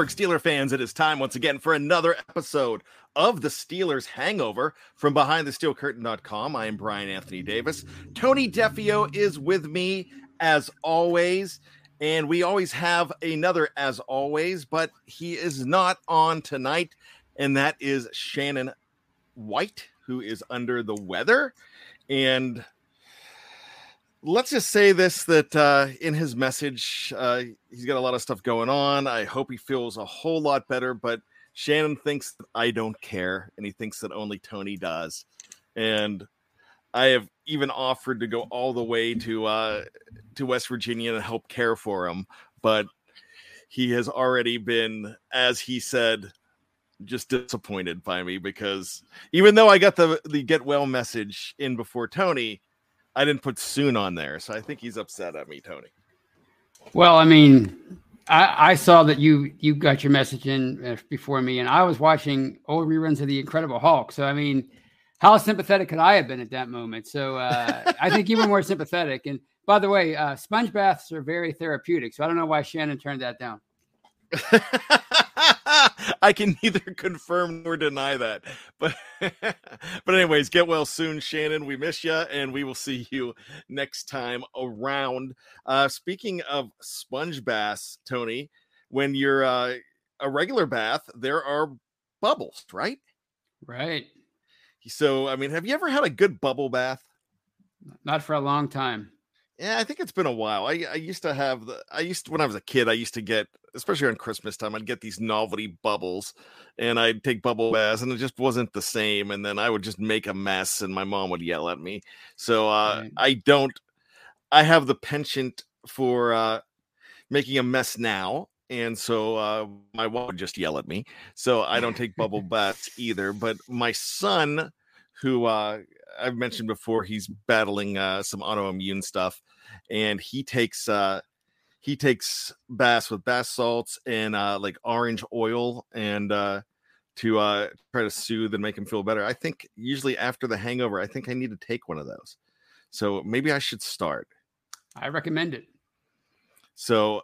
Pittsburgh fans, it is time once again for another episode of the Steelers Hangover from BehindTheSteelCurtain.com. I am Bryan Anthony Davis. Tony Defeo is with me as always, and we always have another as always, but he is not on tonight, and that is Shannon White, who is under the weather. And let's just say this that uh, in his message, uh, he's got a lot of stuff going on. I hope he feels a whole lot better, but Shannon thinks I don't care, and he thinks that only Tony does. And I have even offered to go all the way to uh, to West Virginia to help care for him, but he has already been, as he said, just disappointed by me because even though I got the the get well message in before Tony, I didn't put soon on there, so I think he's upset at me, Tony. Well, I mean, I, I saw that you you got your message in uh, before me, and I was watching old reruns of the Incredible Hulk. So, I mean, how sympathetic could I have been at that moment? So, uh, I think you were more sympathetic. And by the way, uh, sponge baths are very therapeutic. So, I don't know why Shannon turned that down. I can neither confirm nor deny that. But but anyways, get well soon, Shannon. We miss you, and we will see you next time around. Uh, speaking of sponge baths, Tony, when you're uh, a regular bath, there are bubbles, right? Right. So, I mean, have you ever had a good bubble bath? Not for a long time. Yeah, I think it's been a while. I, I used to have the I used to, when I was a kid, I used to get especially on Christmas time, I'd get these novelty bubbles and I'd take bubble baths and it just wasn't the same. And then I would just make a mess and my mom would yell at me. So uh, right. I don't I have the penchant for uh, making a mess now. And so uh, my wife would just yell at me. So I don't take bubble baths either. But my son, who uh, I've mentioned before, he's battling uh, some autoimmune stuff and he takes uh he takes bass with bath salts and uh like orange oil and uh to uh try to soothe and make him feel better. I think usually after the hangover, I think I need to take one of those. So maybe I should start. I recommend it. So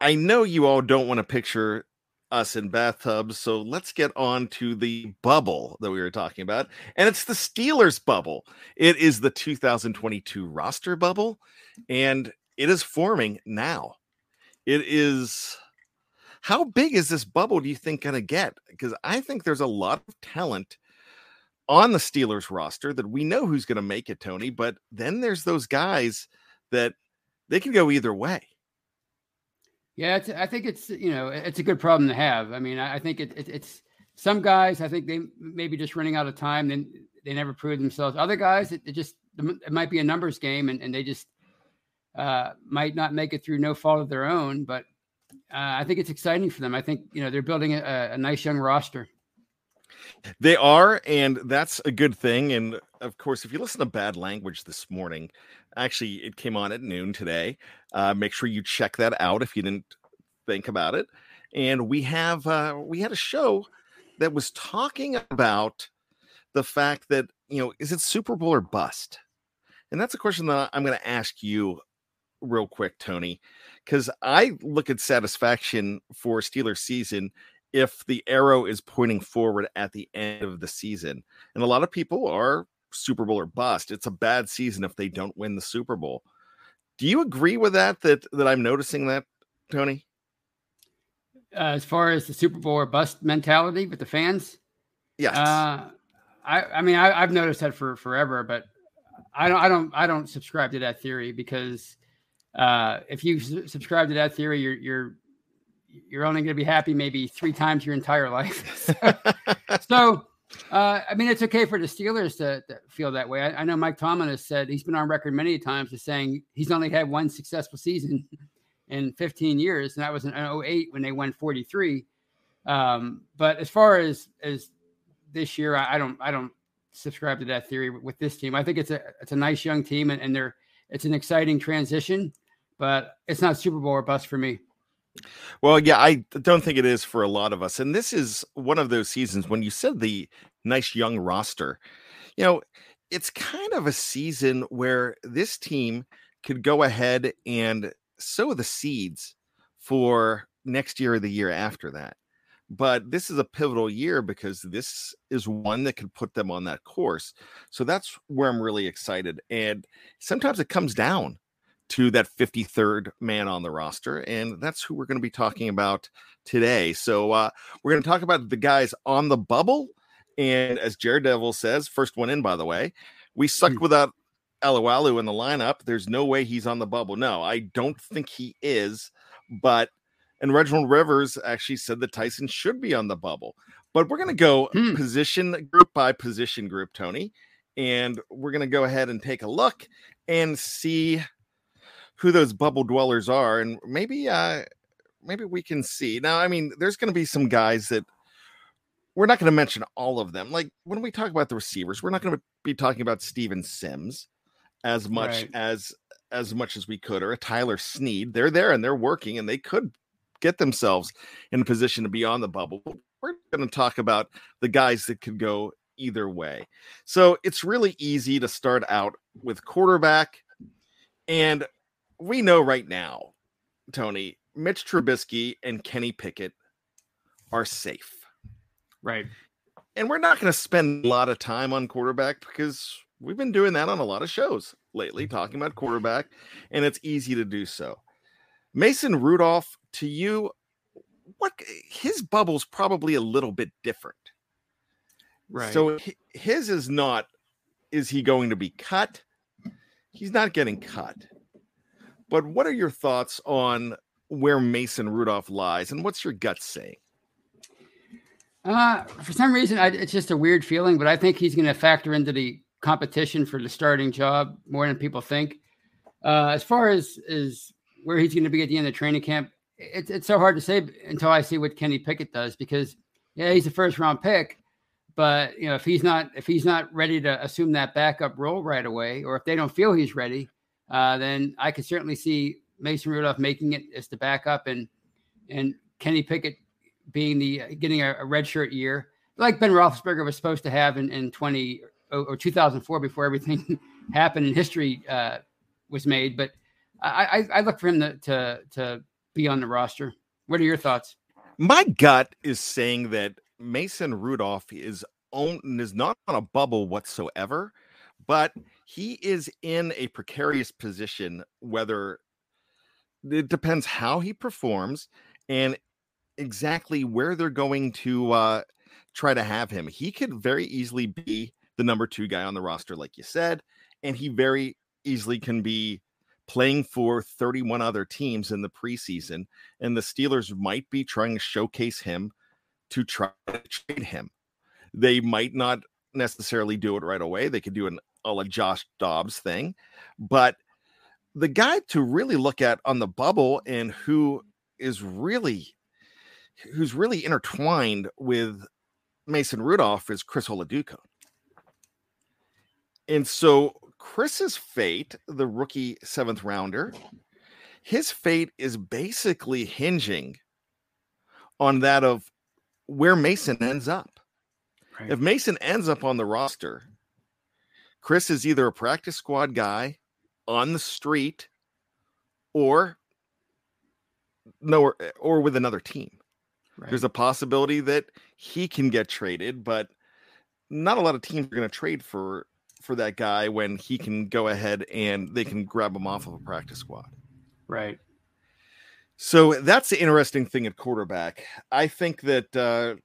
I know you all don't want to picture us in bathtubs. So let's get on to the bubble that we were talking about. And it's the Steelers bubble. It is the 2022 roster bubble, and it is forming now. It is. How big is this bubble do you think going to get? Because I think there's a lot of talent on the Steelers roster that we know who's going to make it, Tony. But then there's those guys that they can go either way. Yeah, I think it's you know it's a good problem to have. I mean, I think it, it, it's some guys. I think they maybe just running out of time. Then they never prove themselves. Other guys, it, it, just it might be a numbers game, and, and they just uh, might not make it through no fault of their own, but uh, I think it's exciting for them. I think you know they're building a, a nice young roster. They are, and that's a good thing. And of course, if you listen to bad language this morning, actually, it came on at noon today. Uh, make sure you check that out if you didn't think about it. And we have uh, we had a show that was talking about the fact that you know is it Super Bowl or bust, and that's a question that I'm going to ask you real quick, Tony, because I look at satisfaction for Steelers season if the arrow is pointing forward at the end of the season. And a lot of people are Super Bowl or bust. It's a bad season if they don't win the Super Bowl. Do you agree with that? That that I'm noticing that, Tony? Uh, as far as the Super Bowl or bust mentality with the fans, yes. Uh, I I mean I, I've noticed that for forever, but I don't I don't I don't subscribe to that theory because uh, if you subscribe to that theory, you're you're you're only going to be happy maybe three times your entire life. so, uh, I mean, it's okay for the Steelers to, to feel that way. I, I, know Mike Tomlin has said he's been on record many times as saying he's only had one successful season in 15 years, and that was in 08 when they won 43. Um, but as far as as this year, I, I, don't I don't subscribe to that theory with this team. I think it's a it's a nice young team, and, and they're it's an exciting transition, but it's not Super Bowl or bust for me. Well, yeah, I don't think it is for a lot of us. And this is one of those seasons when you said the nice young roster, you know, it's kind of a season where this team could go ahead and sow the seeds for next year or the year after that. But this is a pivotal year because this is one that could put them on that course. So that's where I'm really excited. And sometimes it comes down to that 53rd man on the roster. And that's who we're going to be talking about today. So uh, we're going to talk about the guys on the bubble. And as Jared Devil says, first one in, by the way, we sucked hmm. without Alualu in the lineup. There's no way he's on the bubble. No, I don't think he is. But, and Reginald Rivers actually said that Tyson should be on the bubble. But we're going to go hmm. position group by position group, Tony. And we're going to go ahead and take a look and see who those bubble dwellers are, and maybe uh maybe we can see. Now, I mean, there's going to be some guys that we're not going to mention all of them. Like when we talk about the receivers, we're not going to be talking about Steven Sims as much right. as as much as we could, or a Tyler Snead. They're there and they're working, and they could get themselves in a position to be on the bubble. We're going to talk about the guys that could go either way. So it's really easy to start out with quarterback. And we know right now, Tony, Mitch Trubisky and Kenny Pickett are safe. Right. And we're not going to spend a lot of time on quarterback because we've been doing that on a lot of shows lately, talking about quarterback, and it's easy to do so. Mason Rudolph, to you, what his bubble's probably a little bit different. Right. So his is not, is he going to be cut? He's not getting cut. But what are your thoughts on where Mason Rudolph lies, and what's your gut saying? Uh, for some reason, I, it's just a weird feeling, but I think he's going to factor into the competition for the starting job more than people think. Uh, as far as is where he's going to be at the end of training camp, it, it's so hard to say until I see what Kenny Pickett does because yeah, he's a first round pick, but you know if he's not if he's not ready to assume that backup role right away, or if they don't feel he's ready, uh, then I could certainly see Mason Rudolph making it as the backup and and Kenny Pickett being the getting a, a red shirt year like Ben Roethlisberger was supposed to have in, in 20 or 2004 before everything happened and history uh, was made. But I, I, I, look for him to, to, to be on the roster. What are your thoughts? My gut is saying that Mason Rudolph is on is not on a bubble whatsoever, but he is in a precarious position whether it depends how he performs and exactly where they're going to uh, try to have him. He could very easily be the number two guy on the roster, like you said, and he very easily can be playing for 31 other teams in the preseason. And the Steelers might be trying to showcase him to try to trade him. They might not necessarily do it right away. They could do an a Josh Dobbs thing, but the guy to really look at on the bubble and who is really who's really intertwined with Mason Rudolph is Chris Oladokun. And so Chris's fate, the rookie seventh rounder, his fate is basically hinging on that of where Mason ends up. Right. If Mason ends up on the roster, Chris is either a practice squad guy on the street or no or with another team. Right. There's a possibility that he can get traded, but not a lot of teams are going to trade for for that guy when he can go ahead and they can grab him off of a practice squad. Right. So that's the interesting thing at quarterback. I think that uh,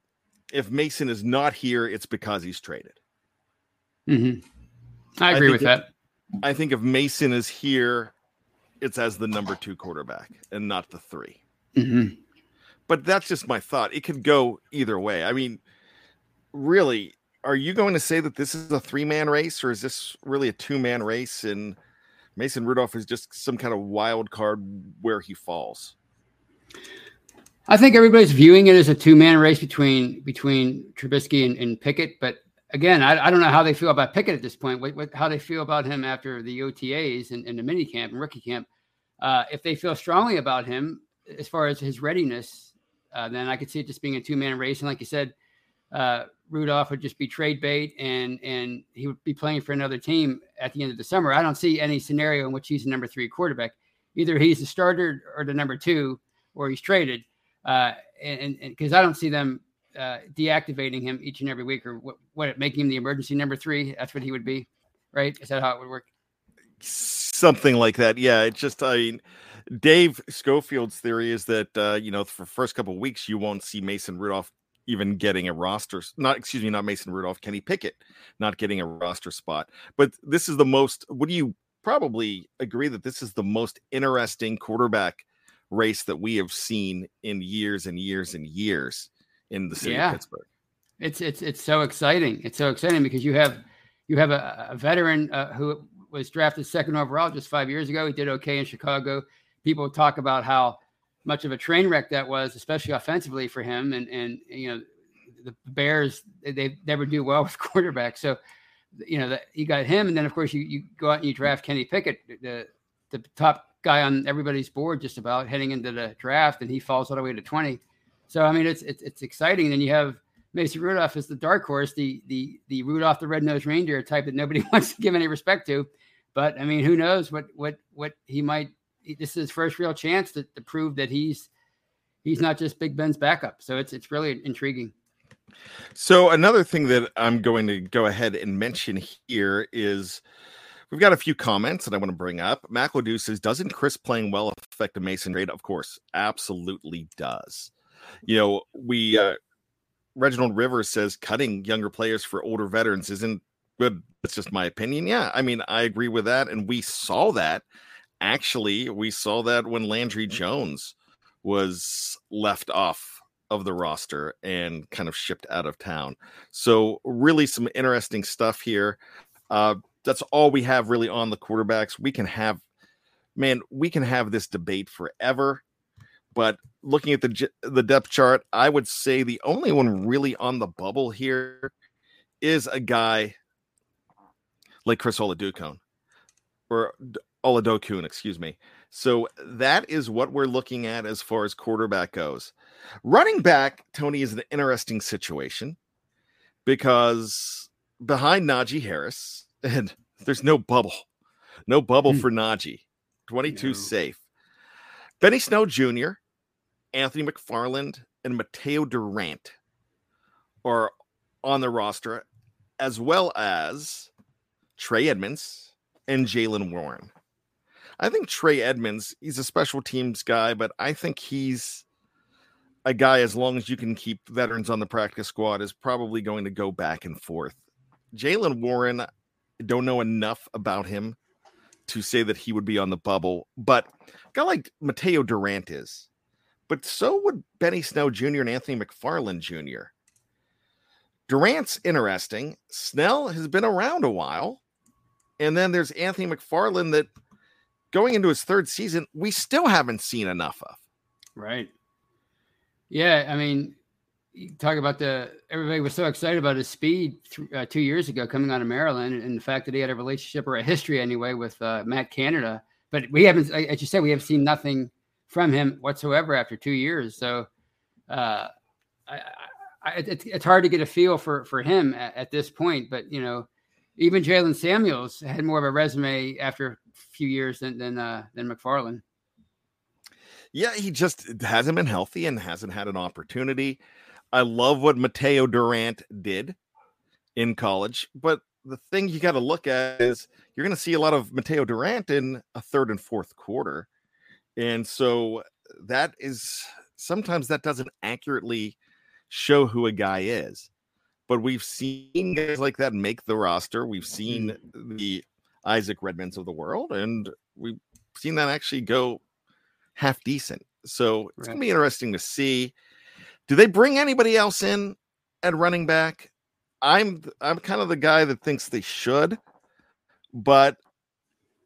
if Mason is not here, it's because he's traded. Mm-hmm. I agree I with if, that. I think if Mason is here, it's as the number two quarterback and not the 3 mm-hmm. But that's just my thought. It could go either way. I mean, really, are you going to say that this is a three man race or is this really a two man race and Mason Rudolph is just some kind of wild card where he falls? I think everybody's viewing it as a two man race between between Trubisky and, and Pickett, but again, I, I, don't know how they feel about Pickett at this point. What, what, how they feel about him after the OTAs and, and the mini camp and rookie camp. Uh, if they feel strongly about him as far as his readiness, uh, then I could see it just being a two man race. And like you said, uh, Rudolph would just be trade bait and and he would be playing for another team at the end of the summer. I don't see any scenario in which he's the number three quarterback. Either he's the starter or the number two, or he's traded. Uh, and because I don't see them uh, deactivating him each and every week, or what, what making him the emergency number three. That's what he would be, right? Is that how it would work? Something like that. Yeah. It's just I mean, Dave Schofield's theory is that uh, you know for first couple weeks you won't see Mason Rudolph even getting a roster not excuse me not mason rudolph kenny pickett not getting a roster spot but this is the most would you probably agree that this is the most interesting quarterback race that we have seen in years and years and years in the city yeah. of pittsburgh it's it's it's so exciting it's so exciting because you have you have a, a veteran uh, who was drafted second overall just five years ago he did okay in chicago people talk about how much of a train wreck that was, especially offensively for him. And and you know, the Bears they never do well with quarterbacks. So you know that you got him, and then of course you you go out and you draft Kenny Pickett, the the top guy on everybody's board just about heading into the draft, and he falls all the way to twenty. So I mean, it's it's, it's exciting. Then you have Mason Rudolph as the dark horse, the the the Rudolph the red-nosed reindeer type that nobody wants to give any respect to. But I mean, who knows what what what he might this is his first real chance to, to prove that he's he's not just Big Ben's backup. So it's it's really intriguing. So another thing that I'm going to go ahead and mention here is we've got a few comments that I want to bring up. McLeod says, "Doesn't Chris playing well affect a Mason trade?" Of course, absolutely does. You know, we uh, Reginald Rivers says cutting younger players for older veterans isn't good. It's just my opinion. Yeah, I mean, I agree with that, and we saw that actually, we saw that when Landry Jones was left off of the roster and kind of shipped out of town. So, really, some interesting stuff here. Uh, that's all we have really on the quarterbacks. We can have, man, we can have this debate forever. But looking at the the depth chart, I would say the only one really on the bubble here is a guy like Chris Oladokun or Oladokun, excuse me. So that is what we're looking at as far as quarterback goes. Running back, Tony, is an interesting situation because behind Najee Harris, and there's no bubble, no bubble hmm. for Najee, 22 no. safe. Benny Snell Jr., Anthony McFarland, and Mateo Durant are on the roster, as well as Trey Edmonds and Jaylen Warren. I think Trey Edmonds, he's a special teams guy, but I think he's a guy as long as you can keep veterans on the practice squad is probably going to go back and forth. Jaylen Warren, don't know enough about him to say that he would be on the bubble, but a guy like Mateo Durant is. But so would Benny Snell Jr. and Anthony McFarland Jr. Durant's interesting. Snell has been around a while. And then there's Anthony McFarland that going into his third season, we still haven't seen enough of. Right. Yeah, I mean, you talk about the everybody was so excited about his speed th- uh, two years ago coming out of Maryland, and the fact that he had a relationship or a history anyway with uh, Matt Canada. But we haven't, as you said, we have seen nothing from him whatsoever after two years. So uh, I, I, it, it's hard to get a feel for for him at, at this point. But you know, even Jaylen Samuels had more of a resume after a few years than than uh, than McFarland. Yeah, he just hasn't been healthy and hasn't had an opportunity. I love what Mateo Durant did in college, but the thing you got to look at is you're going to see a lot of Mateo Durant in a third and fourth quarter. And so that is sometimes that doesn't accurately show who a guy is. But we've seen guys like that make the roster. We've seen mm-hmm. the Isaac Redmans of the world, and we've seen that actually go half decent. So it's right. going to be interesting to see. Do they bring anybody else in at running back? I'm I'm kind of the guy that thinks they should, but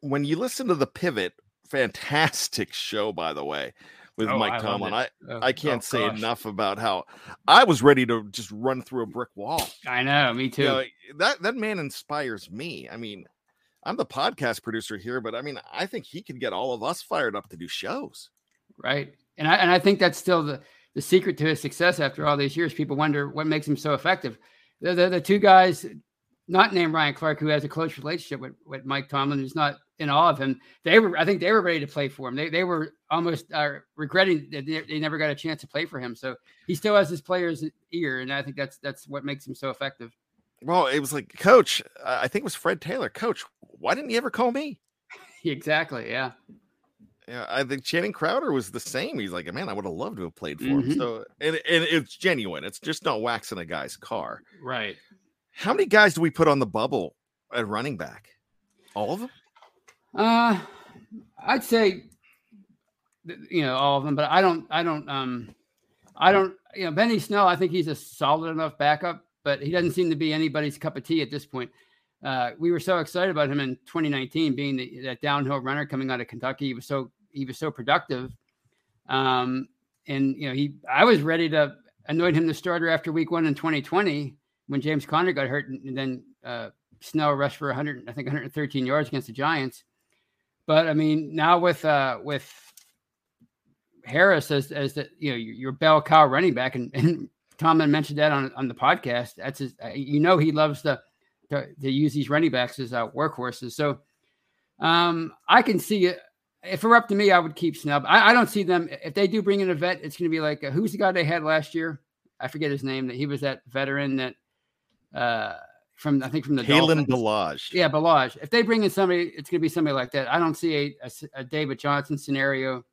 when you listen to the pivot, fantastic show by the way with oh, Mike I Tomlin. I oh, I can't oh, say gosh. enough about how I was ready to just run through a brick wall. I know, me too. You know, that that man inspires me. I mean, I'm the podcast producer here, but I mean, I think he could get all of us fired up to do shows. Right. And I and I think that's still the the secret to his success after all these years. People wonder what makes him so effective. The, the, the two guys, not named Ryan Clark, who has a close relationship with, with Mike Tomlin, who's not in awe of him. They were, I think, they were ready to play for him. They, they were almost uh, regretting that they, never got a chance to play for him. So he still has his player's ear, and I think that's that's what makes him so effective. Well, it was like, Coach, I think it was Fred Taylor. Coach, why didn't you ever call me? exactly. Yeah. Yeah, I think Channing Crowder was the same. He's like, man, I would have loved to have played for mm-hmm. him. So, and, and it's genuine. It's just not waxing a guy's car. Right. How many guys do we put on the bubble at running back? All of them? Uh, I'd say, you know, all of them, but I don't, I don't, um, I don't, you know, Benny Snell, I think he's a solid enough backup, but he doesn't seem to be anybody's cup of tea at this point. Uh, we were so excited about him in 2019, being the, that downhill runner coming out of Kentucky. He was so he was so productive. Um, and you know, he I was ready to anoint him the starter after week one in 2020 when James Conner got hurt, and then uh, Snell rushed for 100, I think 113 yards against the Giants. But I mean, now with uh, with Harris as as the you know your bell cow running back, and, and Tomlin mentioned that on on the podcast. That's his, uh, you know he loves to, to, to use these running backs as uh, workhorses. So um, I can see it if it were up to me, I would keep Snell. I, I, don't see them. If they do bring in a vet, it's going to be like uh, who's the guy they had last year? I forget his name. That he was that veteran that uh, from I think from the Kalen Ballage. Yeah, Ballage. If they bring in somebody, it's going to be somebody like that. I don't see a, a, a David Johnson scenario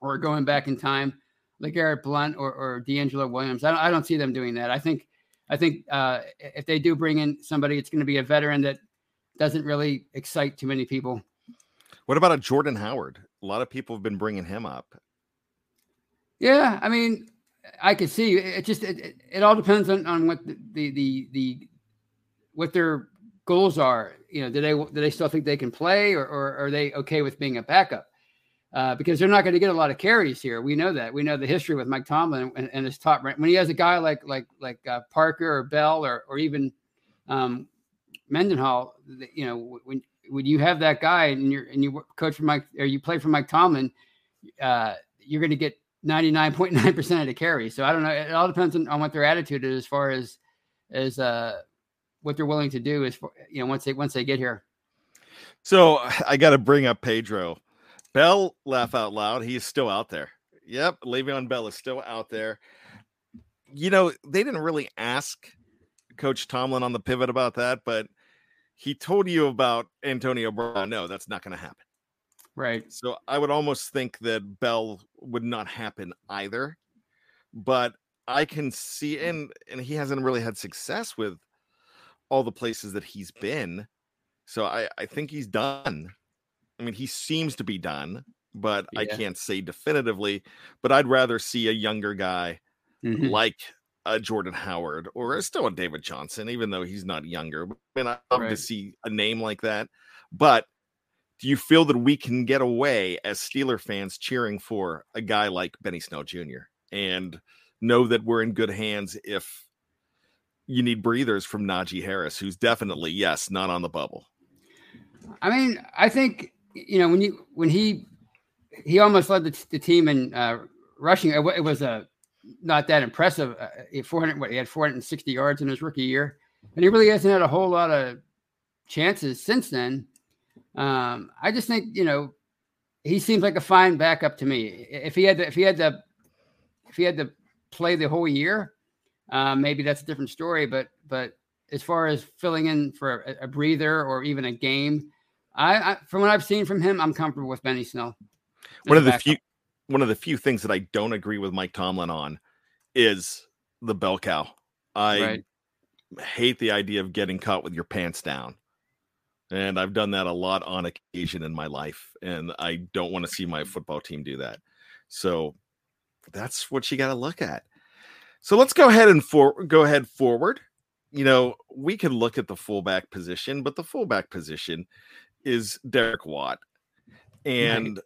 or going back in time, like Garrett Blount or, or DeAngelo Williams. I don't, I don't see them doing that. I think I think uh, if they do bring in somebody, it's going to be a veteran that doesn't really excite too many people. What about a Jordan Howard? A lot of people have been bringing him up. Yeah, I mean, I could see it. Just it, it, it all depends on, on what the, the, the the what their goals are. You know, do they do they still think they can play, or, or are they okay with being a backup? Uh, because they're not going to get a lot of carries here. We know that. We know the history with Mike Tomlin and, and his top rank. When he has a guy like like like uh, Parker or Bell or or even um, Mendenhall, you know, when when you have that guy and you're and you coach for Mike or you play for Mike Tomlin, uh, you're going to get 99.9% of the carry. So I don't know. It all depends on, on what their attitude is as far as as uh, what they're willing to do is for you know once they once they get here. So I got to bring up Pedro. Bell laugh out loud. He's still out there. Yep, Le'Veon Bell is still out there. You know, they didn't really ask Coach Tomlin on the pivot about that, but he told you about Antonio Brown. No, that's not going to happen. Right. So I would almost think that Bell would not happen either. But I can see and and he hasn't really had success with all the places that he's been. So I I think he's done. I mean, he seems to be done, but yeah. I can't say definitively, but I'd rather see a younger guy mm-hmm. like a Jordan Howard or still a David Johnson, even though he's not younger. I mean, I love right. to see a name like that. But do you feel that we can get away as Steeler fans cheering for a guy like Benny Snell Jr. and know that we're in good hands if you need breathers from Najee Harris, who's definitely, yes, not on the bubble? I mean, I think you know when you when he he almost led the, the team in uh, rushing. It, it, was a not that impressive. Uh, 400, what he had 460 yards in his rookie year, and he really hasn't had a whole lot of chances since then. Um, I just think you know he seems like a fine backup to me. If he had to, if he had to, if he had to play the whole year, uh, maybe that's a different story. But but as far as filling in for a, a breather or even a game, I, I, from what I've seen from him, I'm comfortable with Benny Snell. One of the few one of the few things that I don't agree with Mike Tomlin on is the bell cow. I right. hate the idea of getting caught with your pants down. And I've done that a lot on occasion in my life. And I don't want to see my football team do that. So that's what you got to look at. So let's go ahead and for go ahead forward. You know, we can look at the fullback position, but the fullback position is Derek Watt. And right.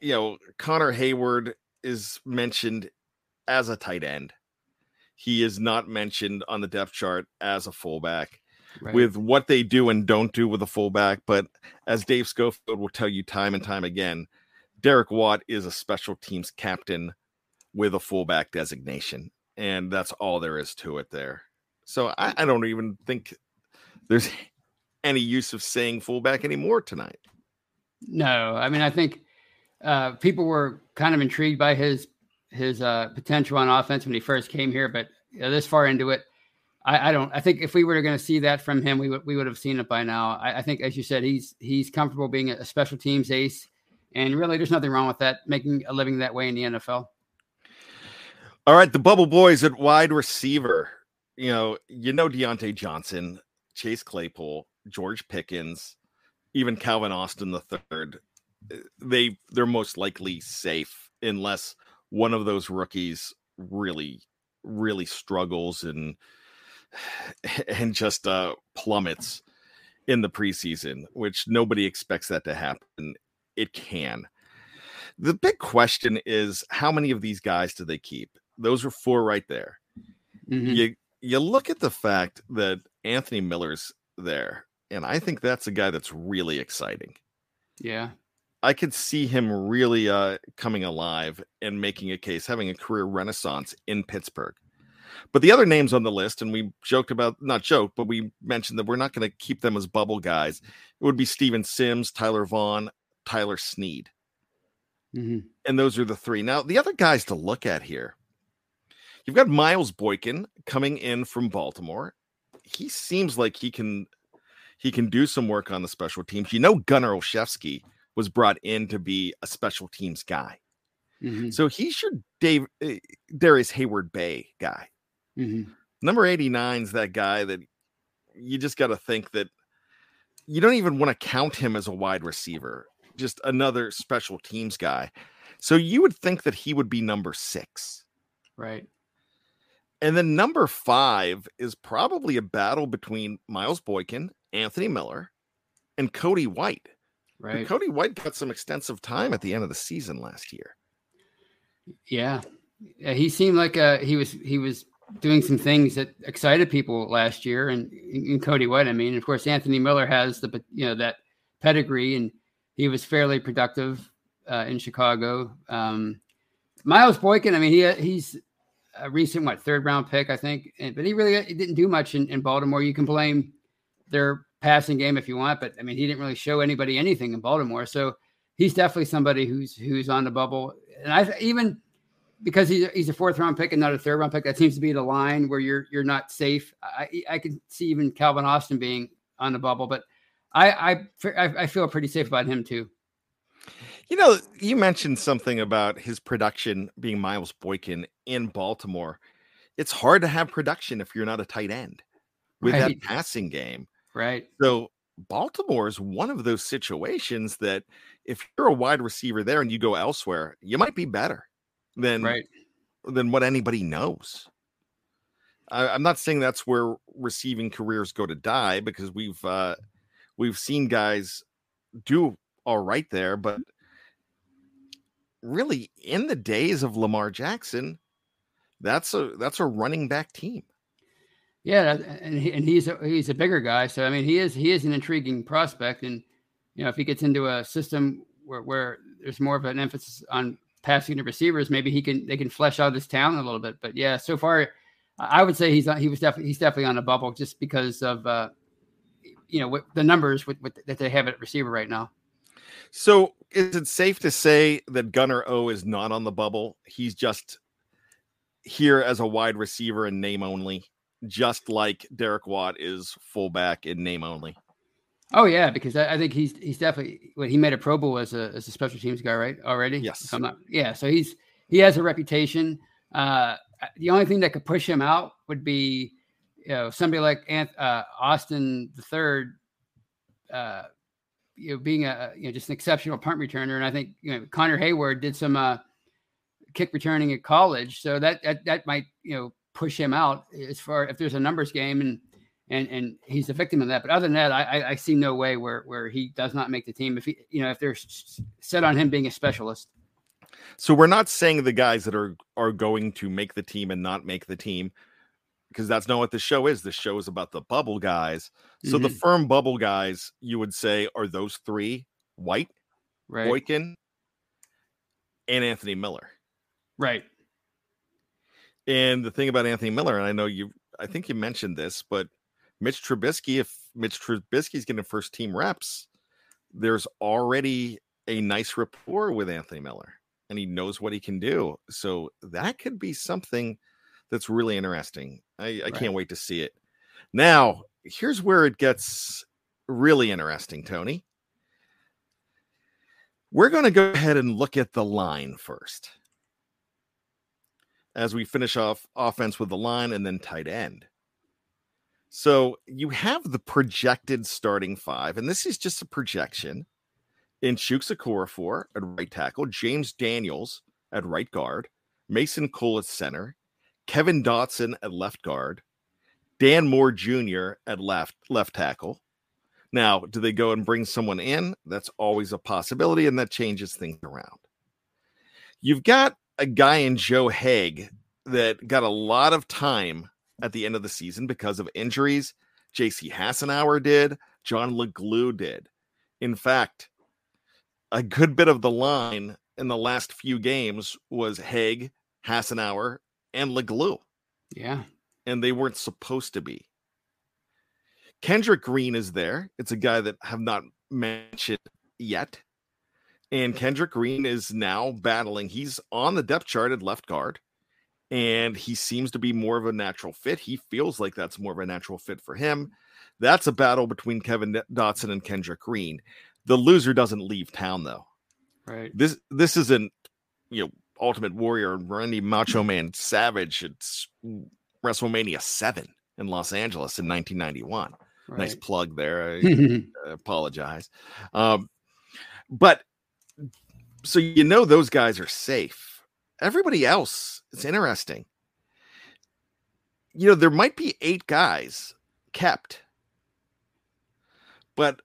you know, Connor Heyward is mentioned as a tight end. He is not mentioned on the depth chart as a fullback right. with what they do and don't do with a fullback. But as Dave Schofield will tell you time and time again, Derek Watt is a special teams captain with a fullback designation. And that's all there is to it there. So I, I don't even think there's any use of saying fullback anymore tonight. No, I mean I think uh, people were kind of intrigued by his his uh, potential on offense when he first came here, but you know, this far into it, I, I, don't. I think if we were going to see that from him, we would we would have seen it by now. I, I, think, as you said, he's he's comfortable being a special teams ace, and really, there's nothing wrong with that. Making a living that way in the NFL. All right, the Bubble Boys at wide receiver. You know, you know Diontae Johnson, Chase Claypool, George Pickens, even Calvin Austin the third. They they're most likely safe unless one of those rookies really really struggles and and just uh, plummets in the preseason, which nobody expects that to happen. It can. The big question is how many of these guys do they keep? Those are four right there. Mm-hmm. You you look at the fact that Anthony Miller's there, and I think that's a guy that's really exciting. Yeah. I could see him really uh, coming alive and making a case, having a career renaissance in Pittsburgh. But the other names on the list, and we joked about, not joke, but we mentioned that we're not going to keep them as bubble guys. It would be Steven Sims, Tyler Vaughn, Tyler Snead. Mm-hmm. And those are the three. Now, the other guys to look at here, you've got Miles Boykin coming in from Baltimore. He seems like he can he can do some work on the special teams. You know, Gunnar Olszewski was brought in to be a special teams guy. Mm-hmm. So he's your Dave uh, Darius Heyward-Bey guy. Mm-hmm. Number 89 is that guy that you just got to think that you don't even want to count him as a wide receiver, just another special teams guy. So you would think that he would be number six. Right. And then number five is probably a battle between Miles Boykin, Anthony Miller, and Cody White. Right. And Cody White got some extensive time at the end of the season last year. Yeah. yeah he seemed like uh, he was he was doing some things that excited people last year, and in Cody White. I mean, of course, Anthony Miller has the you know that pedigree, and he was fairly productive uh, in Chicago. Um, Miles Boykin, I mean, he he's a recent what third round pick, I think, and, but he really he didn't do much in, in Baltimore. You can blame their passing game if you want, but I mean, he didn't really show anybody anything in Baltimore. So he's definitely somebody who's who's on the bubble. And I even because he's a, he's a fourth round pick and not a third round pick, that seems to be the line where you're you're not safe. I I can see even Calvin Austin being on the bubble, but I I I feel pretty safe about him too. You know, you mentioned something about his production being Miles Boykin in Baltimore. It's hard to have production if you're not a tight end with right. that passing game. Right. So Baltimore is one of those situations that if you're a wide receiver there and you go elsewhere, you might be better than right. than what anybody knows. I, am not saying that's where receiving careers go to die because we've uh, we've seen guys do all right there, but really in the days of Lamar Jackson, that's a that's a running back team. Yeah, and and he's a, he's a bigger guy, so I mean he is he is an intriguing prospect, and you know if he gets into a system where where there's more of an emphasis on passing to receivers, maybe he can they can flesh out his talent a little bit. But yeah, so far I would say he's he was definitely he's definitely on a bubble just because of uh, you know the numbers with, with, that they have at receiver right now. So is it safe to say that Gunnar O is not on the bubble? He's just here as a wide receiver in name only, just like Derek Watt is fullback in name only. Oh yeah, because I, I think he's he's definitely what he made a Pro Bowl as a as a special teams guy, right? Already, yes. I'm not, yeah, so he's he has a reputation. Uh, the only thing that could push him out would be you know somebody like Anth- uh, Austin the third, uh, you know, being a you know just an exceptional punt returner, and I think you know Connor Heyward did some uh, kick returning at college, so that that that might you know push him out as far if there's a numbers game and and and he's the victim of that. But other than that, I I see no way where where he does not make the team if he you know if they're set on him being a specialist. So we're not saying the guys that are are going to make the team and not make the team because that's not what the show is. The show is about the bubble guys. So mm-hmm. the firm bubble guys, you would say, are those three: White, right. Boykin, and Anthony Miller. Right. And the thing about Anthony Miller, and I know you, I think you mentioned this, but Mitch Trubisky, if Mitch Trubisky's getting first team reps, there's already a nice rapport with Anthony Miller and he knows what he can do. So that could be something that's really interesting. I, I right. can't wait to see it. Now, here's where it gets really interesting, Tony. We're going to go ahead and look at the line first as we finish off offense with the line and then tight end. So you have the projected starting five, and this is just a projection in Chuks Okorafor at right tackle, James Daniels at right guard, Mason Cole at center, Kevin Dotson at left guard, Dan Moore Jr. at left left tackle. Now, do they go and bring someone in? That's always a possibility, and that changes things around. You've got a guy in Joe Haeg that got a lot of time at the end of the season because of injuries. J.C. Hassenauer did, John LeGlue did. In fact, a good bit of the line in the last few games was Haeg, Hassenauer, and LeGlue. Yeah. And they weren't supposed to be. Kendrick Green is there. It's a guy that have not mentioned yet. And Kendrick Green is now battling. He's on the depth chart at left guard, and he seems to be more of a natural fit. He feels like that's more of a natural fit for him. That's a battle between Kevin Dotson and Kendrick Green. The loser doesn't leave town though. Right. This this isn't you know Ultimate Warrior and Randy Macho Man Savage. It's WrestleMania seven in Los Angeles in 1991. Right. Nice plug there. I apologize. Um, but so you know those guys are safe. Everybody else, it's interesting. You know, there might be eight guys kept, but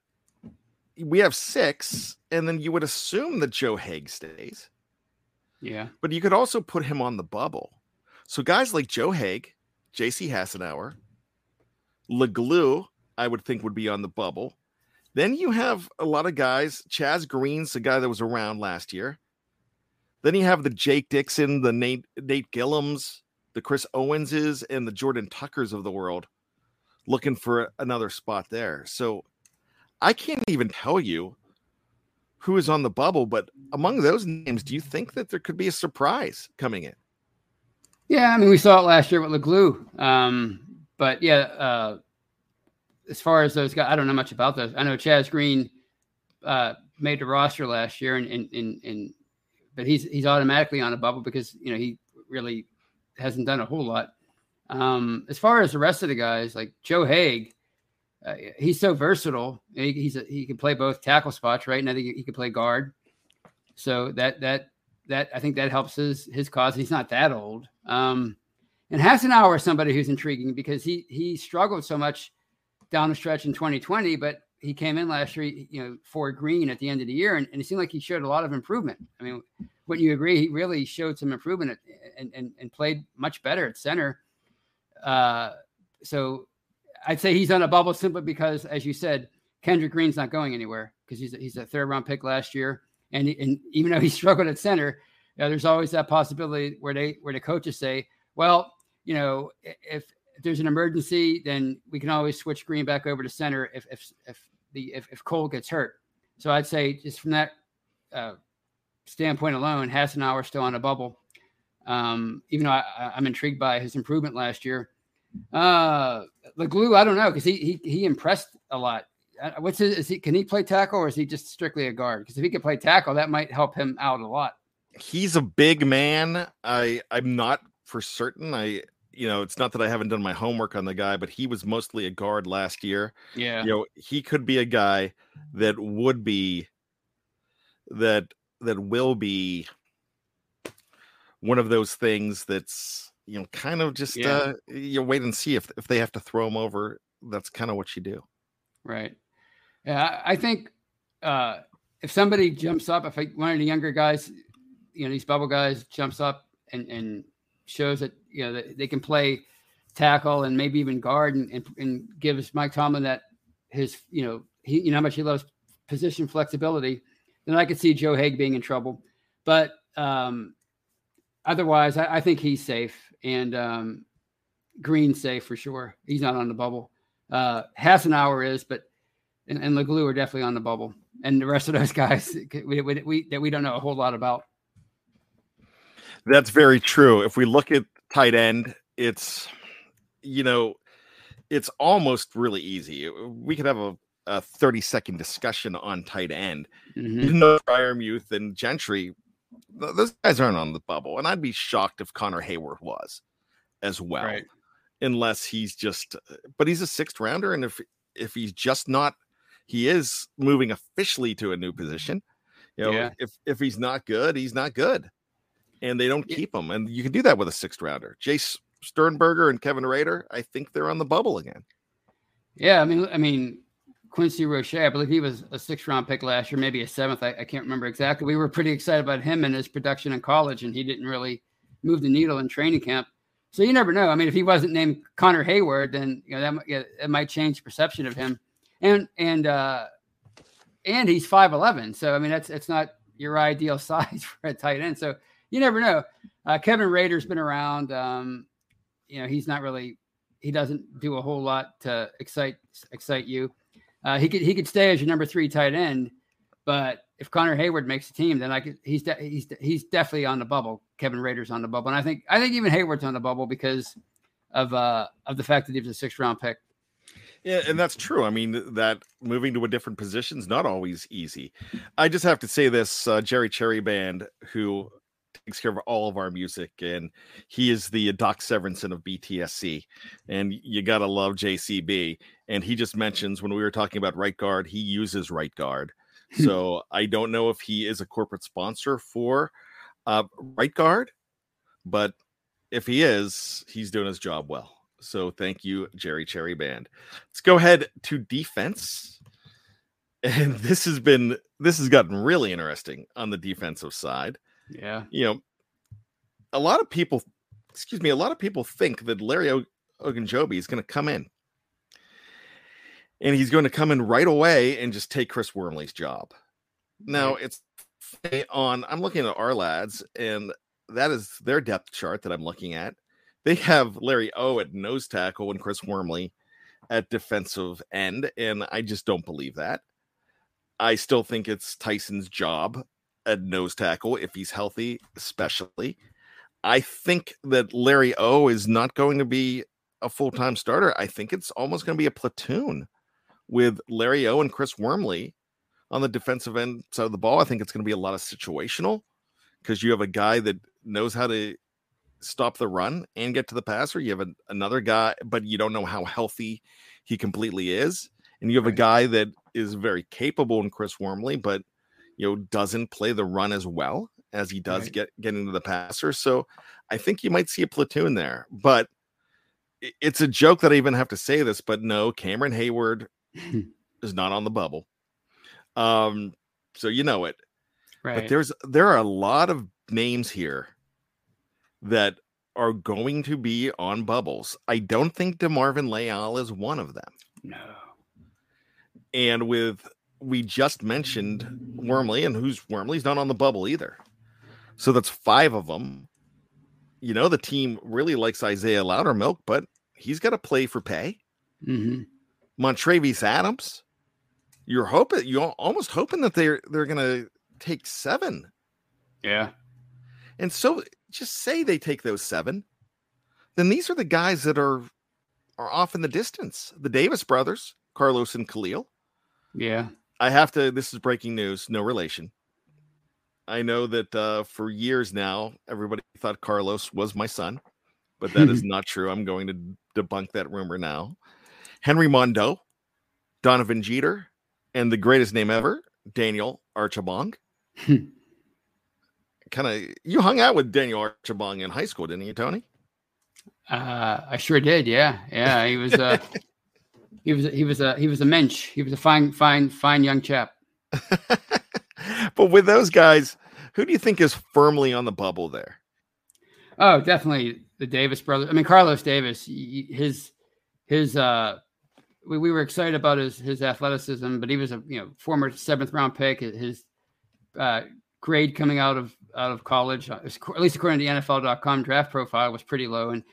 we have six, and then you would assume that Joe Haeg stays. Yeah. But you could also put him on the bubble. So guys like Joe Haeg, JC Hassenauer, LeGlue, I would think would be on the bubble. Then you have a lot of guys. Chaz Green's the guy that was around last year. Then you have the Jake Dixon, the Nate Nate Gillums, the Chris Owenses, and the Jordan Tuckers of the world looking for another spot there. So I can't even tell you who is on the bubble, but among those names, do you think that there could be a surprise coming in? Yeah, I mean, we saw it last year with LeGlue. Um, but yeah, uh, as far as those guys, I don't know much about those. I know Chaz Green uh, made the roster last year, and, and, and, and but he's he's automatically on a bubble because you know he really hasn't done a whole lot. Um, as far as the rest of the guys, like Joe Haeg, uh, he's so versatile. He, he's a, he can play both tackle spots, right? And I think he can play guard. So that that that I think that helps his his cause. He's not that old. Um, and Hassenauer is somebody who's intriguing because he he struggled so much down the stretch in 2020, but he came in last year, you know, for Green at the end of the year, and, and it seemed like he showed a lot of improvement. I mean, wouldn't you agree? He really showed some improvement at, and, and and played much better at center. Uh, so I'd say he's on a bubble simply because, as you said, Kendrick Green's not going anywhere because he's a, he's a third round pick last year, and and even though he struggled at center, you know, there's always that possibility where they where the coaches say, well, you know, if, if there's an emergency, then we can always switch Green back over to center if if if the if, if Cole gets hurt. So I'd say just from that uh, standpoint alone, Hassenauer still on a bubble. Um, even though I, am intrigued by his improvement last year. Uh, Glue, I don't know because he, he he impressed a lot. Uh, what's his, is he? Can he play tackle or is he just strictly a guard? Because if he can play tackle, that might help him out a lot. He's a big man. I I'm not for certain. I you know, it's not that I haven't done my homework on the guy, but he was mostly a guard last year. Yeah. You know, he could be a guy that would be that that will be one of those things that's you know kind of just yeah. uh you wait and see if if they have to throw him over that's kind of what you do right yeah i think uh if somebody jumps up if one of the younger guys you know these bubble guys jumps up and and shows that you know that they can play tackle and maybe even guard and, and, and gives Mike Tomlin that his you know he you know how much he loves position flexibility, then I could see Joe Haeg being in trouble. But um, otherwise, I, I, think he's safe and um, Green safe for sure. He's not on the bubble. Uh, Hassenauer is, but and, and Leglue are definitely on the bubble, and the rest of those guys we, we, we that we don't know a whole lot about. That's very true. If we look at tight end, it's you know, it's almost really easy. We could have a, a 30 second discussion on tight end. Mm-hmm. You know, Freiermuth and Gentry, those guys aren't on the bubble. And I'd be shocked if Connor Heyward was as well. Right. Unless he's just uh, but he's a sixth rounder. And if if he's just not he is moving officially to a new position. You know, yeah. if if he's not good, he's not good and they don't keep them. And you can do that with a sixth rounder. Jace Sternberger and Kevin Rader, I think they're on the bubble again. Yeah, I mean, I mean, Quincy Roche, I believe he was a sixth round pick last year, maybe a seventh. I, I, can't remember exactly. We were pretty excited about him and his production in college, and he didn't really move the needle in training camp. So you never know. I mean, if he wasn't named Connor Heyward, then you know that yeah, it might change perception of him. And and uh, and he's five eleven, so I mean that's it's not your ideal size for a tight end. So you never know. Uh, Kevin Rader's been around. Um, you know, he's not really he doesn't do a whole lot to excite excite you. Uh, he could he could stay as your number three tight end, but if Connor Heyward makes the team, then I could he's de- he's he's definitely on the bubble. Kevin Rader's on the bubble, and I think I think even Heyward's on the bubble because of uh of the fact that he was a sixth round pick. Yeah, and that's true. I mean, that moving to a different position is not always easy. I just have to say this: uh, Jerry Cherry Band, who takes care of all of our music, and he is the Doc Severinsen of BTSC. And you gotta love JCB. And he just mentions when we were talking about right guard, he uses right guard. so I don't know if he is a corporate sponsor for uh, right guard, but if he is, he's doing his job well. So thank you, Jerry Cherry Band. Let's go ahead to defense. And this has been this has gotten really interesting on the defensive side. Yeah. You know, a lot of people, excuse me, a lot of people think that Larry o- Ogunjobi is going to come in and he's going to come in right away and just take Chris Wormley's job. Now, it's on, I'm looking at our lads and that is their depth chart that I'm looking at. They have Larry O at nose tackle and Chris Wormley at defensive end, and I just don't believe that. I still think it's Tyson's job at nose tackle if he's healthy, especially. I think that Larry O is not going to be a full time starter. I think it's almost going to be a platoon with Larry O and Chris Wormley on the defensive end side of the ball. I think it's going to be a lot of situational because you have a guy that knows how to stop the run and get to the passer. You have a, another guy, but you don't know how healthy he completely is. And you have right. a guy that is very capable in Chris Wormley, but you know, doesn't play the run as well as he does right. get get into the passer. So I think you might see a platoon there. But it's a joke that I even have to say this, but no, Cameron Heyward is not on the bubble. Um, so you know it. Right. But there's there are a lot of names here that are going to be on bubbles. I don't think DeMarvin Leal is one of them. no. And with we just mentioned Wormley, and who's Wormley's not on the bubble either. So that's five of them. You know, the team really likes Isaiah Loudermilk, but he's got to play for pay. hmm Montravius Adams, you're hoping you're almost hoping that they're they're gonna take seven. Yeah. And so just say they take those seven, then these are the guys that are are off in the distance. The Davis brothers, Carlos and Khalil. Yeah. I have to this is breaking news, no relation. I know that uh, for years now, everybody thought Carlos was my son, but that is not true. I'm going to debunk that rumor now. Henry Mondeaux, Donovan Jeter, and the greatest name ever, Daniel Archibong. kind of, you hung out with Daniel Archibong in high school, didn't you, Tony? Uh, I sure did. Yeah. Yeah. He was, uh, he was, he was a, he was a mensch. He was a fine, fine, fine young chap. but with those guys, who do you think is firmly on the bubble there? Oh, definitely the Davis brothers. I mean, Carlos Davis, his, his, uh, we, we were excited about his, his athleticism, but he was a, you know, former seventh round pick. His, uh, grade coming out of, out of college, uh, at least according to the NFL.com draft profile was pretty low. And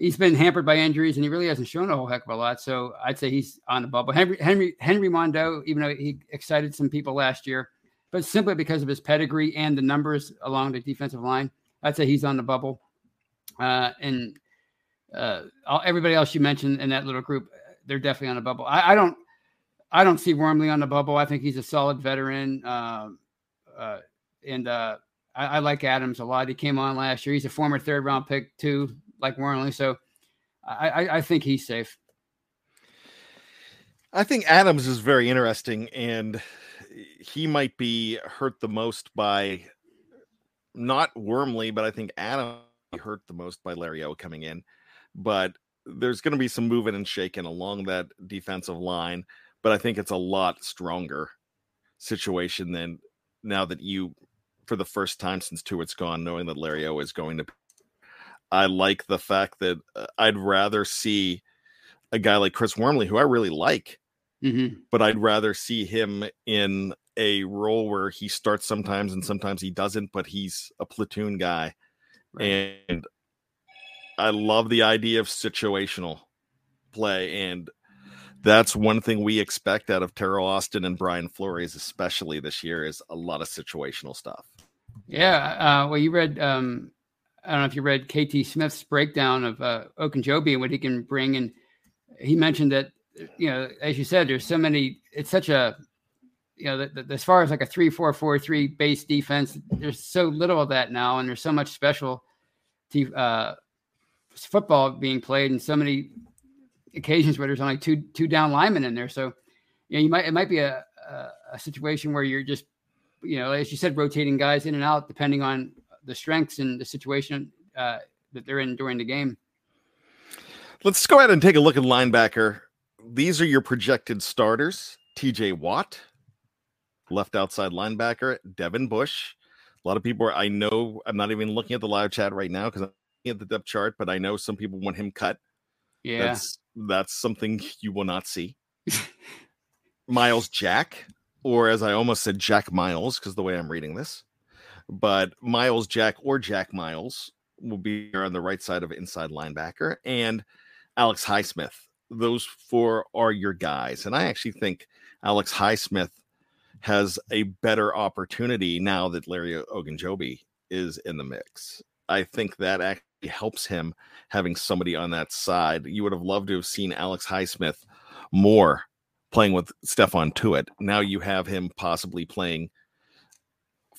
he's been hampered by injuries and he really hasn't shown a whole heck of a lot. So I'd say he's on the bubble. Henry, Henry, Henry Mondeaux, even though he excited some people last year, but simply because of his pedigree and the numbers along the defensive line, I'd say he's on the bubble. Uh, and uh, all, everybody else you mentioned in that little group, they're definitely on the bubble. I, I don't, I don't see Wormley on the bubble. I think he's a solid veteran. Um, uh, and uh, I, I like Adams a lot. He came on last year. He's a former third round pick too, like Wormley. So I, I, I think he's safe. I think Adams is very interesting, and he might be hurt the most by not Wormley, but I think Adam hurt the most by Larry O coming in. But there's going to be some moving and shaking along that defensive line, but I think it's a lot stronger situation than now that you, for the first time since Tuitt's gone, knowing that Larry O is going to. I like the fact that uh, I'd rather see a guy like Chris Wormley, who I really like, Mm-hmm. but I'd rather see him in a role where he starts sometimes and sometimes he doesn't, but he's a platoon guy. Right. And I love the idea of situational play. And that's one thing we expect out of Teryl Austin and Brian Flores, especially this year, is a lot of situational stuff. Yeah. Uh, well, you read, um, I don't know if you read KT Smith's breakdown of uh, Ogunjobi and what he can bring. And he mentioned that, you know, as you said, there's so many, it's such a, you know, the, the, as far as like a three, four, four, three base defense, there's so little of that now. And there's so much special te- uh, football being played and so many occasions where there's only two, two down linemen in there. So, you know, you might, it might be a, a, a situation where you're just, you know, as you said, rotating guys in and out depending on the strengths and the situation uh, that they're in during the game. Let's go ahead and take a look at linebacker. These are your projected starters TJ Watt, left outside linebacker, Devin Bush. A lot of people are, I know, I'm not even looking at the live chat right now because I'm looking at the depth chart, but I know some people want him cut. Yeah. That's that's something you will not see. Myles Jack, or as I almost said, Jack Miles, because the way I'm reading this, but Myles Jack or Jack Miles will be on the right side of inside linebacker, and Alex Highsmith. Those four are your guys, and I actually think Alex Highsmith has a better opportunity now that Larry Ogunjobi is in the mix. I think that actually helps him having somebody on that side. You would have loved to have seen Alex Highsmith more playing with Stephon Tuitt. Now you have him possibly playing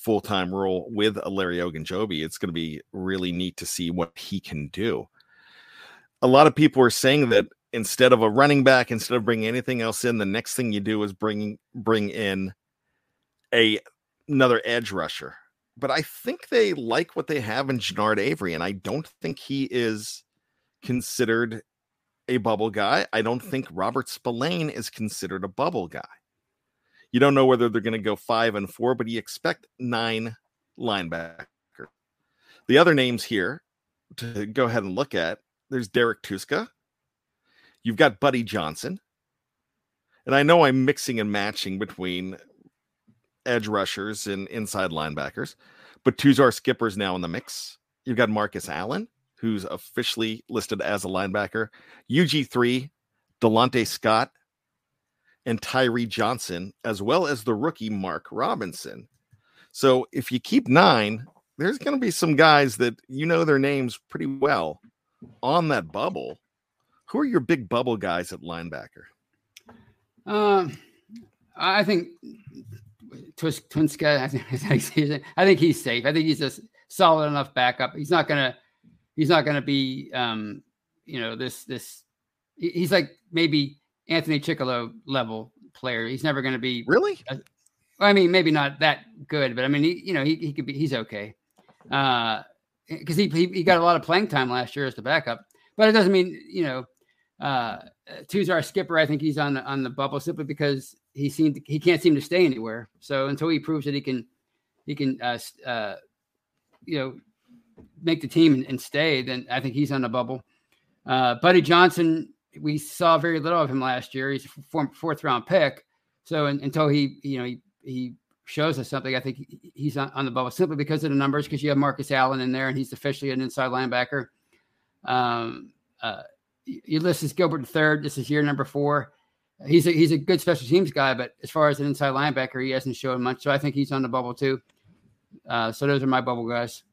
full time role with Larry Ogunjobi. It's going to be really neat to see what he can do. A lot of people are saying that instead of a running back, instead of bringing anything else in, the next thing you do is bring bring in a another edge rusher. But I think they like what they have in Genard Avery, and I don't think he is considered a bubble guy. I don't think Robert Spillane is considered a bubble guy. You don't know whether they're going to go five and four, but you expect nine linebacker. The other names here to go ahead and look at there's Derrek Tuszka. You've got Buddy Johnson. And I know I'm mixing and matching between edge rushers and inside linebackers, but Tuzar Skipper's now in the mix. You've got Marcus Allen, who's officially listed as a linebacker, UG3, Delontae Scott, and Tyree Johnson, as well as the rookie Mark Robinson. So if you keep nine, there's going to be some guys that you know their names pretty well on that bubble. Who are your big bubble guys at linebacker? Um, I think. I think, I think he's safe. I think he's a solid enough backup. He's not gonna. He's not gonna be. Um, you know this this. He's like maybe Anthony Chickillo level player. He's never going to be really. A, I mean, maybe not that good, but I mean, he, you know, he, he could be. He's okay. Uh, because he, he, he got a lot of playing time last year as the backup, but it doesn't mean you know. Uh, Tuzar skipper, I think he's on the, on the bubble simply because he seemed he can't seem to stay anywhere. So until he proves that he can he can uh, uh, you know make the team and, and, stay, then I think he's on the bubble. Uh, Buddy Johnson, we saw very little of him last year. He's a fourth round pick. So in, until he you know he he shows us something, I think he's on, on the bubble simply because of the numbers. Because you have Marcus Allen in there, and he's officially an inside linebacker. Um, uh, Ulysses Gilbert third. This is year number four. He's a, he's a good special teams guy, but as far as an inside linebacker, he hasn't shown much. So I think he's on the bubble too. Uh, so those are my bubble guys.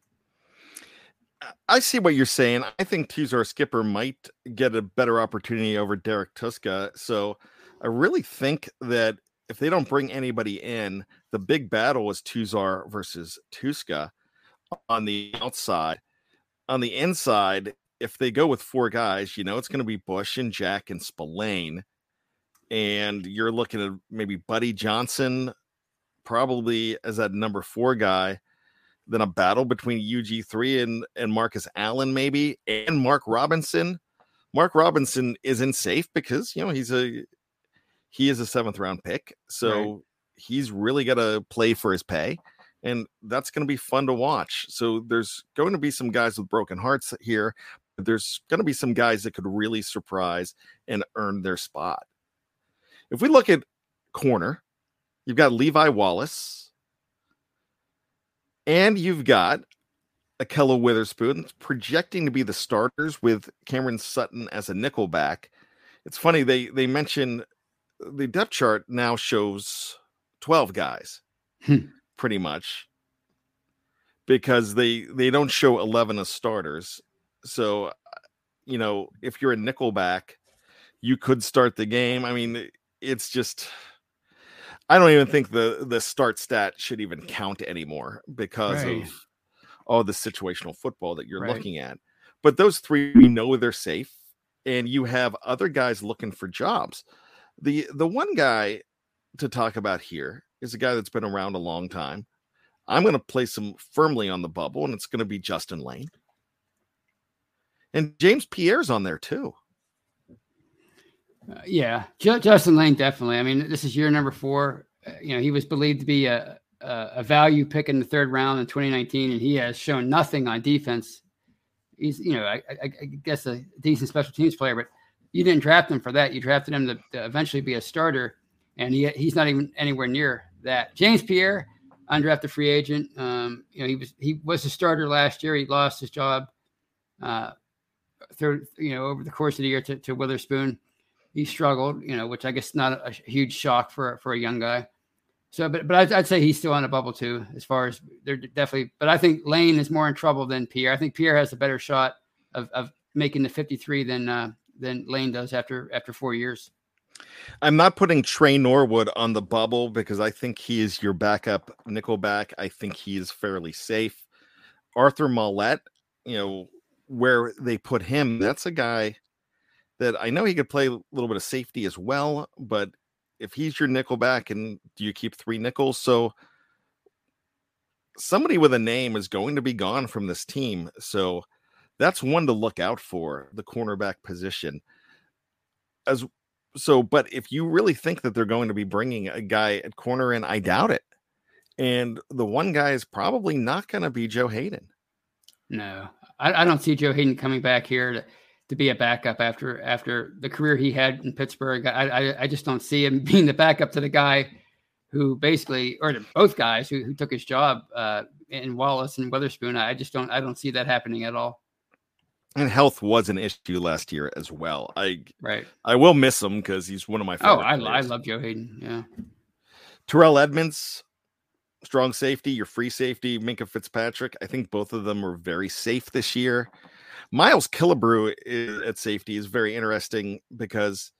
I see what you're saying. I think Tuzar Skipper might get a better opportunity over Derrek Tuszka. So I really think that if they don't bring anybody in, the big battle is Tuzar versus Tuszka on the outside. On the inside, if they go with four guys, you know it's going to be Bush and Jack and Spillane, and you're looking at maybe Buddy Johnson, probably as that number four guy. Then a battle between UG3 and and Marcus Allen, maybe, and Mark Robinson. Mark Robinson isn't safe because you know he's a he is a seventh round pick, so right. he's really got to play for his pay and that's going to be fun to watch. So there's going to be some guys with broken hearts here, but there's going to be some guys that could really surprise and earn their spot. If we look at corner, you've got Levi Wallace, and you've got Ahkello Witherspoon projecting to be the starters with Cameron Sutton as a nickelback. It's funny they they mention the depth chart now shows 12 guys hmm. pretty much because they they don't show 11 as starters so, you know, if you're a nickelback, you could start the game. I mean, it's just I don't even think the the start stat should even count anymore because right. of all the situational football that you're right. looking at. But those three we know they're safe and you have other guys looking for jobs. The the one guy to talk about here is a guy that's been around a long time. I'm going to place him firmly on the bubble and it's going to be Justin Layne. And James Pierre's on there too. Uh, yeah, J- Justin Layne definitely. I mean, this is year number four. Uh, you know, he was believed to be a, a, a value pick in the third round in 2019, and he has shown nothing on defense. He's, you know, I, I, I guess a decent special teams player, but you didn't draft him for that. You drafted him to, to eventually be a starter, and he he's not even anywhere near that. James Pierre, undrafted free agent. Um, you know, he was he was a starter last year. He lost his job. Uh, through you know over the course of the year to, to Witherspoon. He struggled, you know, which I guess not a, huge shock for for a young guy. So, but but I'd, I'd, say he's still on a bubble too, as far as they're definitely. But I think Layne is more in trouble than Pierre. I think Pierre has a better shot of, of making the 53 than uh, than Layne does after after four years. I'm not putting Tre Norwood on the bubble because I think he is your backup nickelback. I think he is fairly safe. Arthur Maulet, you know, where they put him, that's a guy that I know he could play a little bit of safety as well, but if he's your nickel back and do you keep three nickels? So somebody with a name is going to be gone from this team. So that's one to look out for the cornerback position. as so, but if you really think that they're going to be bringing a guy at corner in, I doubt it. And the one guy is probably not going to be Joe Haden. No, I, I, don't see Joe Haden coming back here to, to be a backup after after the career he had in Pittsburgh. I, I, I just don't see him being the backup to the guy who basically, or both guys who, who took his job uh, in Wallace and Witherspoon. I just don't I don't see that happening at all. And health was an issue last year as well. I right. I will miss him because he's one of my oh, favorite. Oh, I, I love Joe Haden. Yeah. Terrell Edmunds, strong safety, your free safety, Minkah Fitzpatrick. I think both of them were very safe this year. Miles Killebrew is, at safety is very interesting because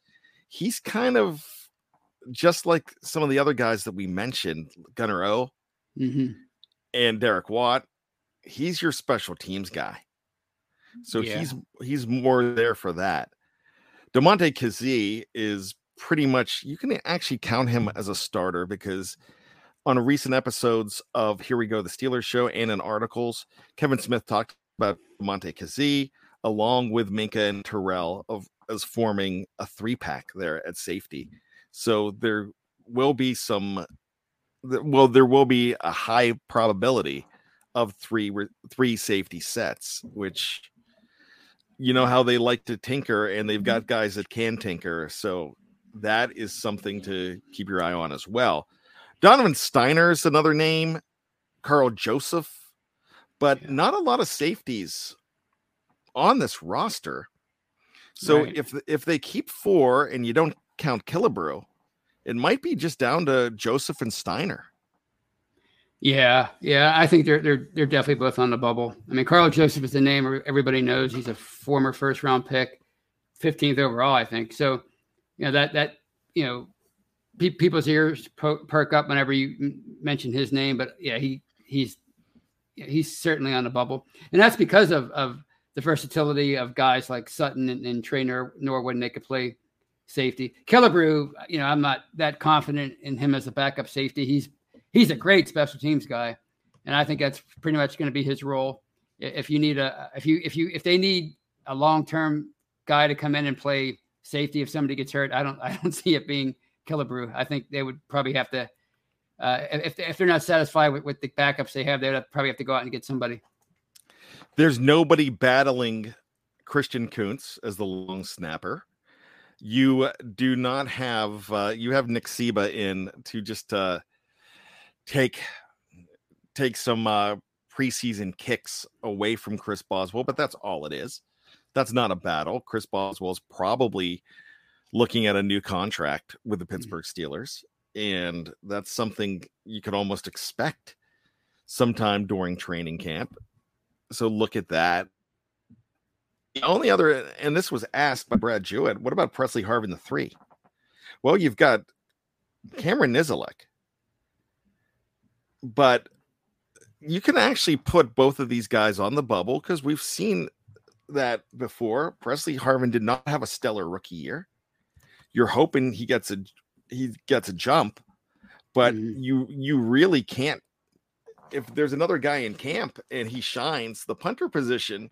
he's kind of just like some of the other guys that we mentioned, Gunnar O mm-hmm. and Derek Watt. He's your special teams guy. So yeah. he's he's more there for that. Damontae Kazee is pretty much you can actually count him as a starter because on recent episodes of Here We Go, the Steelers show, and in articles, Kevin Smith talked about Damontae Kazee along with Minkah and Terrell of as forming a three pack there at safety. So there will be some well, there will be a high probability of three three safety sets, which you know how they like to tinker and they've got mm-hmm. guys that can tinker so that is something to keep your eye on as well donovan Stiner is another name Karl joseph but yeah. not a lot of safeties on this roster so right. if if they keep four and you don't count killebrew it might be just down to joseph and Stiner. yeah, yeah, I think they're they're they're definitely both on the bubble. I mean, Karl Joseph is the name everybody knows. He's a former first round pick, fifteenth overall, I think. So, you know that that you know, pe- people's ears perk up whenever you mention his name. But yeah, he he's he's certainly on the bubble, and that's because of of the versatility of guys like Sutton and, and Tre Nor- Norwood, and they could play safety. Killebrew, you know, I'm not that confident in him as a backup safety. He's he's a great special teams guy, and I think that's pretty much going to be his role. If you need a if you if you if they need a long term guy to come in and play safety if somebody gets hurt, I don't I don't see it being Killebrew. I think they would probably have to uh, if if they're not satisfied with, with the backups they have, they'd probably have to go out and get somebody. There's nobody battling Christian Kuntz as the long snapper. You do not have uh, you have Nick Sciba in to just uh, take take some uh, preseason kicks away from Chris Boswell, but that's all it is. That's not a battle. Chris Boswell is probably looking at a new contract with the mm. Pittsburgh Steelers, and that's something you could almost expect sometime during training camp. So look at that. The only other, and this was asked by Brad Jewett, what about Pressley Harvin the three? Well, you've got Cameron Nizialek, but you can actually put both of these guys on the bubble because we've seen that before. Pressley Harvin did not have a stellar rookie year. You're hoping he gets a he gets a jump, but mm-hmm. you you really can't. If there's another guy in camp and he shines the punter position,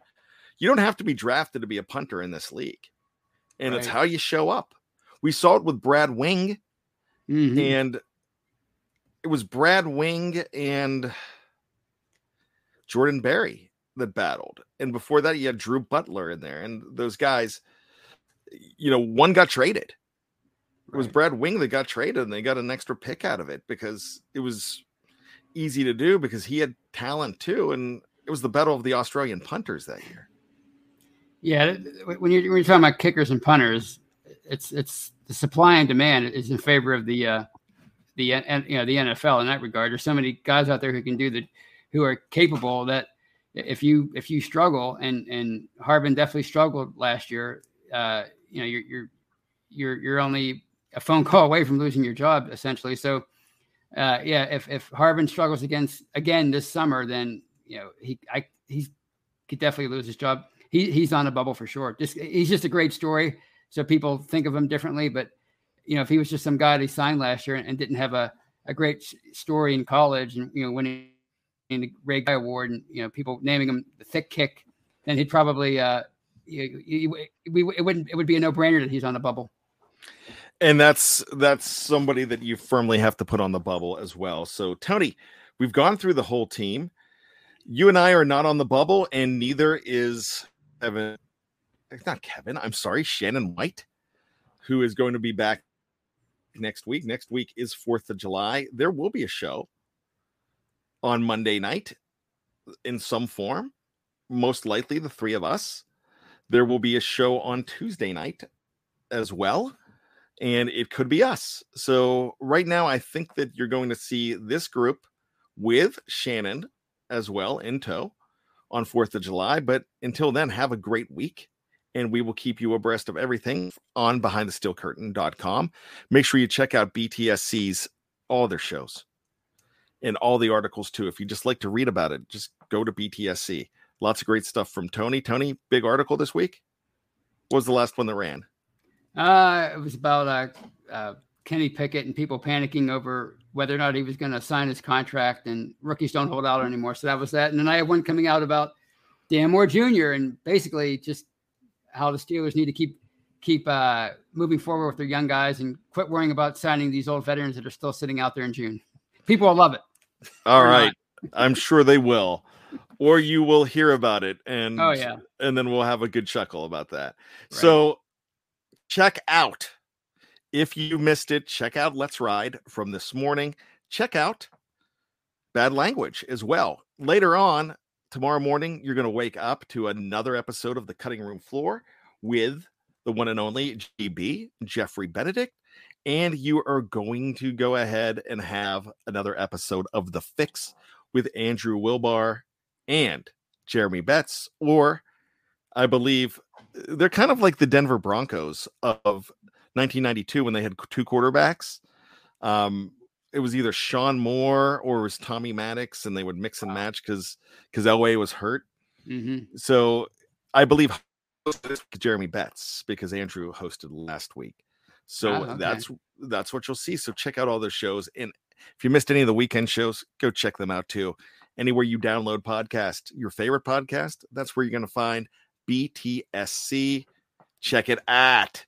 you don't have to be drafted to be a punter in this league, and right. it's how you show up. We saw it with Brad Wing, mm-hmm. and it was Brad Wing and Jordan Berry that battled. And before that, you had Drew Butler in there. And those guys, you know, one got traded. It was Brad Wing that got traded, and they got an extra pick out of it because it was easy to do because he had talent too. And it was the battle of the Australian punters that year. Yeah, when you're, when you're talking about kickers and punters, it's it's the supply and demand is in favor of the uh, the and you know the NFL in that regard. There's so many guys out there who can do the who are capable that if you if you struggle and and Harvin definitely struggled last year, uh, you know you're you're you're you're only a phone call away from losing your job essentially. So uh, yeah, if if Harvin struggles against again this summer, then you know he I he could definitely lose his job. He he's on a bubble for sure. Just he's just a great story. So people think of him differently, but you know, if he was just some guy they signed last year and, and didn't have a, a great story in college and, you know, winning the Ray Guy Award and, you know, people naming him the thick kick, then he'd probably, uh, you, you, we, it wouldn't, it would be a no brainer that he's on a bubble. And that's that's somebody that you firmly have to put on the bubble as well. So Tony, we've gone through the whole team. You and I are not on the bubble, and neither is Kevin. Not Kevin. I'm sorry, Shannon White, who is going to be back next week. Next week is Fourth of July. There will be a show on Monday night in some form. Most likely, the three of us. There will be a show on Tuesday night as well and it could be us. So right now, I think that you're going to see this group with Shannon as well in tow on 4th of July. But until then, have a great week. And we will keep you abreast of everything on behindthesteelcurtain.com. Make sure you check out BTSC's all their shows and all the articles too. If you just like to read about it, just go to BTSC. Lots of great stuff from Tony. Tony, big article this week. What was the last one that ran? Uh, it was about uh, uh, Kenny Pickett and people panicking over whether or not he was going to sign his contract, and rookies don't hold out anymore. So that was that. And then I have one coming out about Dan Moore Jr. and basically just how the Steelers need to keep keep uh, moving forward with their young guys and quit worrying about signing these old veterans that are still sitting out there in June. People will love it. All right, I'm sure they will. Or you will hear about it, and oh yeah, and then we'll have a good chuckle about that. Right. So check out if you missed it check out let's ride from this morning. Check out bad language as well. Later on tomorrow morning you're going to wake up to another episode of the cutting room floor with the one and only gb jeffrey benedict and you are going to go ahead and have another episode of the fix with andrew wilbar and jeremy betts or i believe they're kind of like the Denver Broncos of 1992 when they had two quarterbacks. Um, it was either Shawn Moore or it was Tommy Maddox, and they would mix and match because because Elway was hurt. Mm-hmm. So I believe Jeremy Betts because Andrew hosted last week. So oh, okay. that's that's what you'll see. So check out all those shows, and if you missed any of the weekend shows, go check them out too. Anywhere you download podcast, your favorite podcast, that's where you're going to find BTSC. Check it out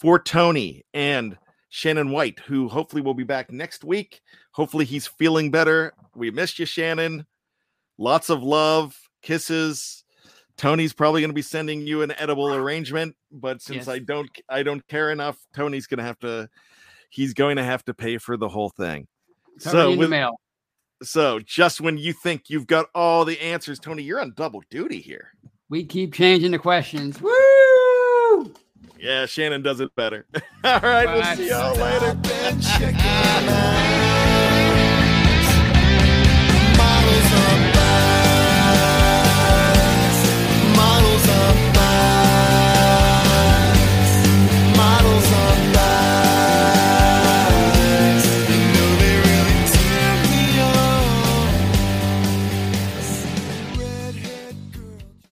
for Tony and Shannon White, who hopefully will be back next week. Hopefully he's feeling better. We missed you, Shannon. Lots of love, kisses. Tony's probably going to be sending you an edible arrangement, but since yes. I don't I don't care enough, Tony's going to have to he's going to have to pay for the whole thing. so with, mail. So just when you think you've got all the answers, Tony, you're on double duty here. We keep changing the questions. Woo! Yeah, Shannon does it better. All right, Bye. we'll see y'all later. Models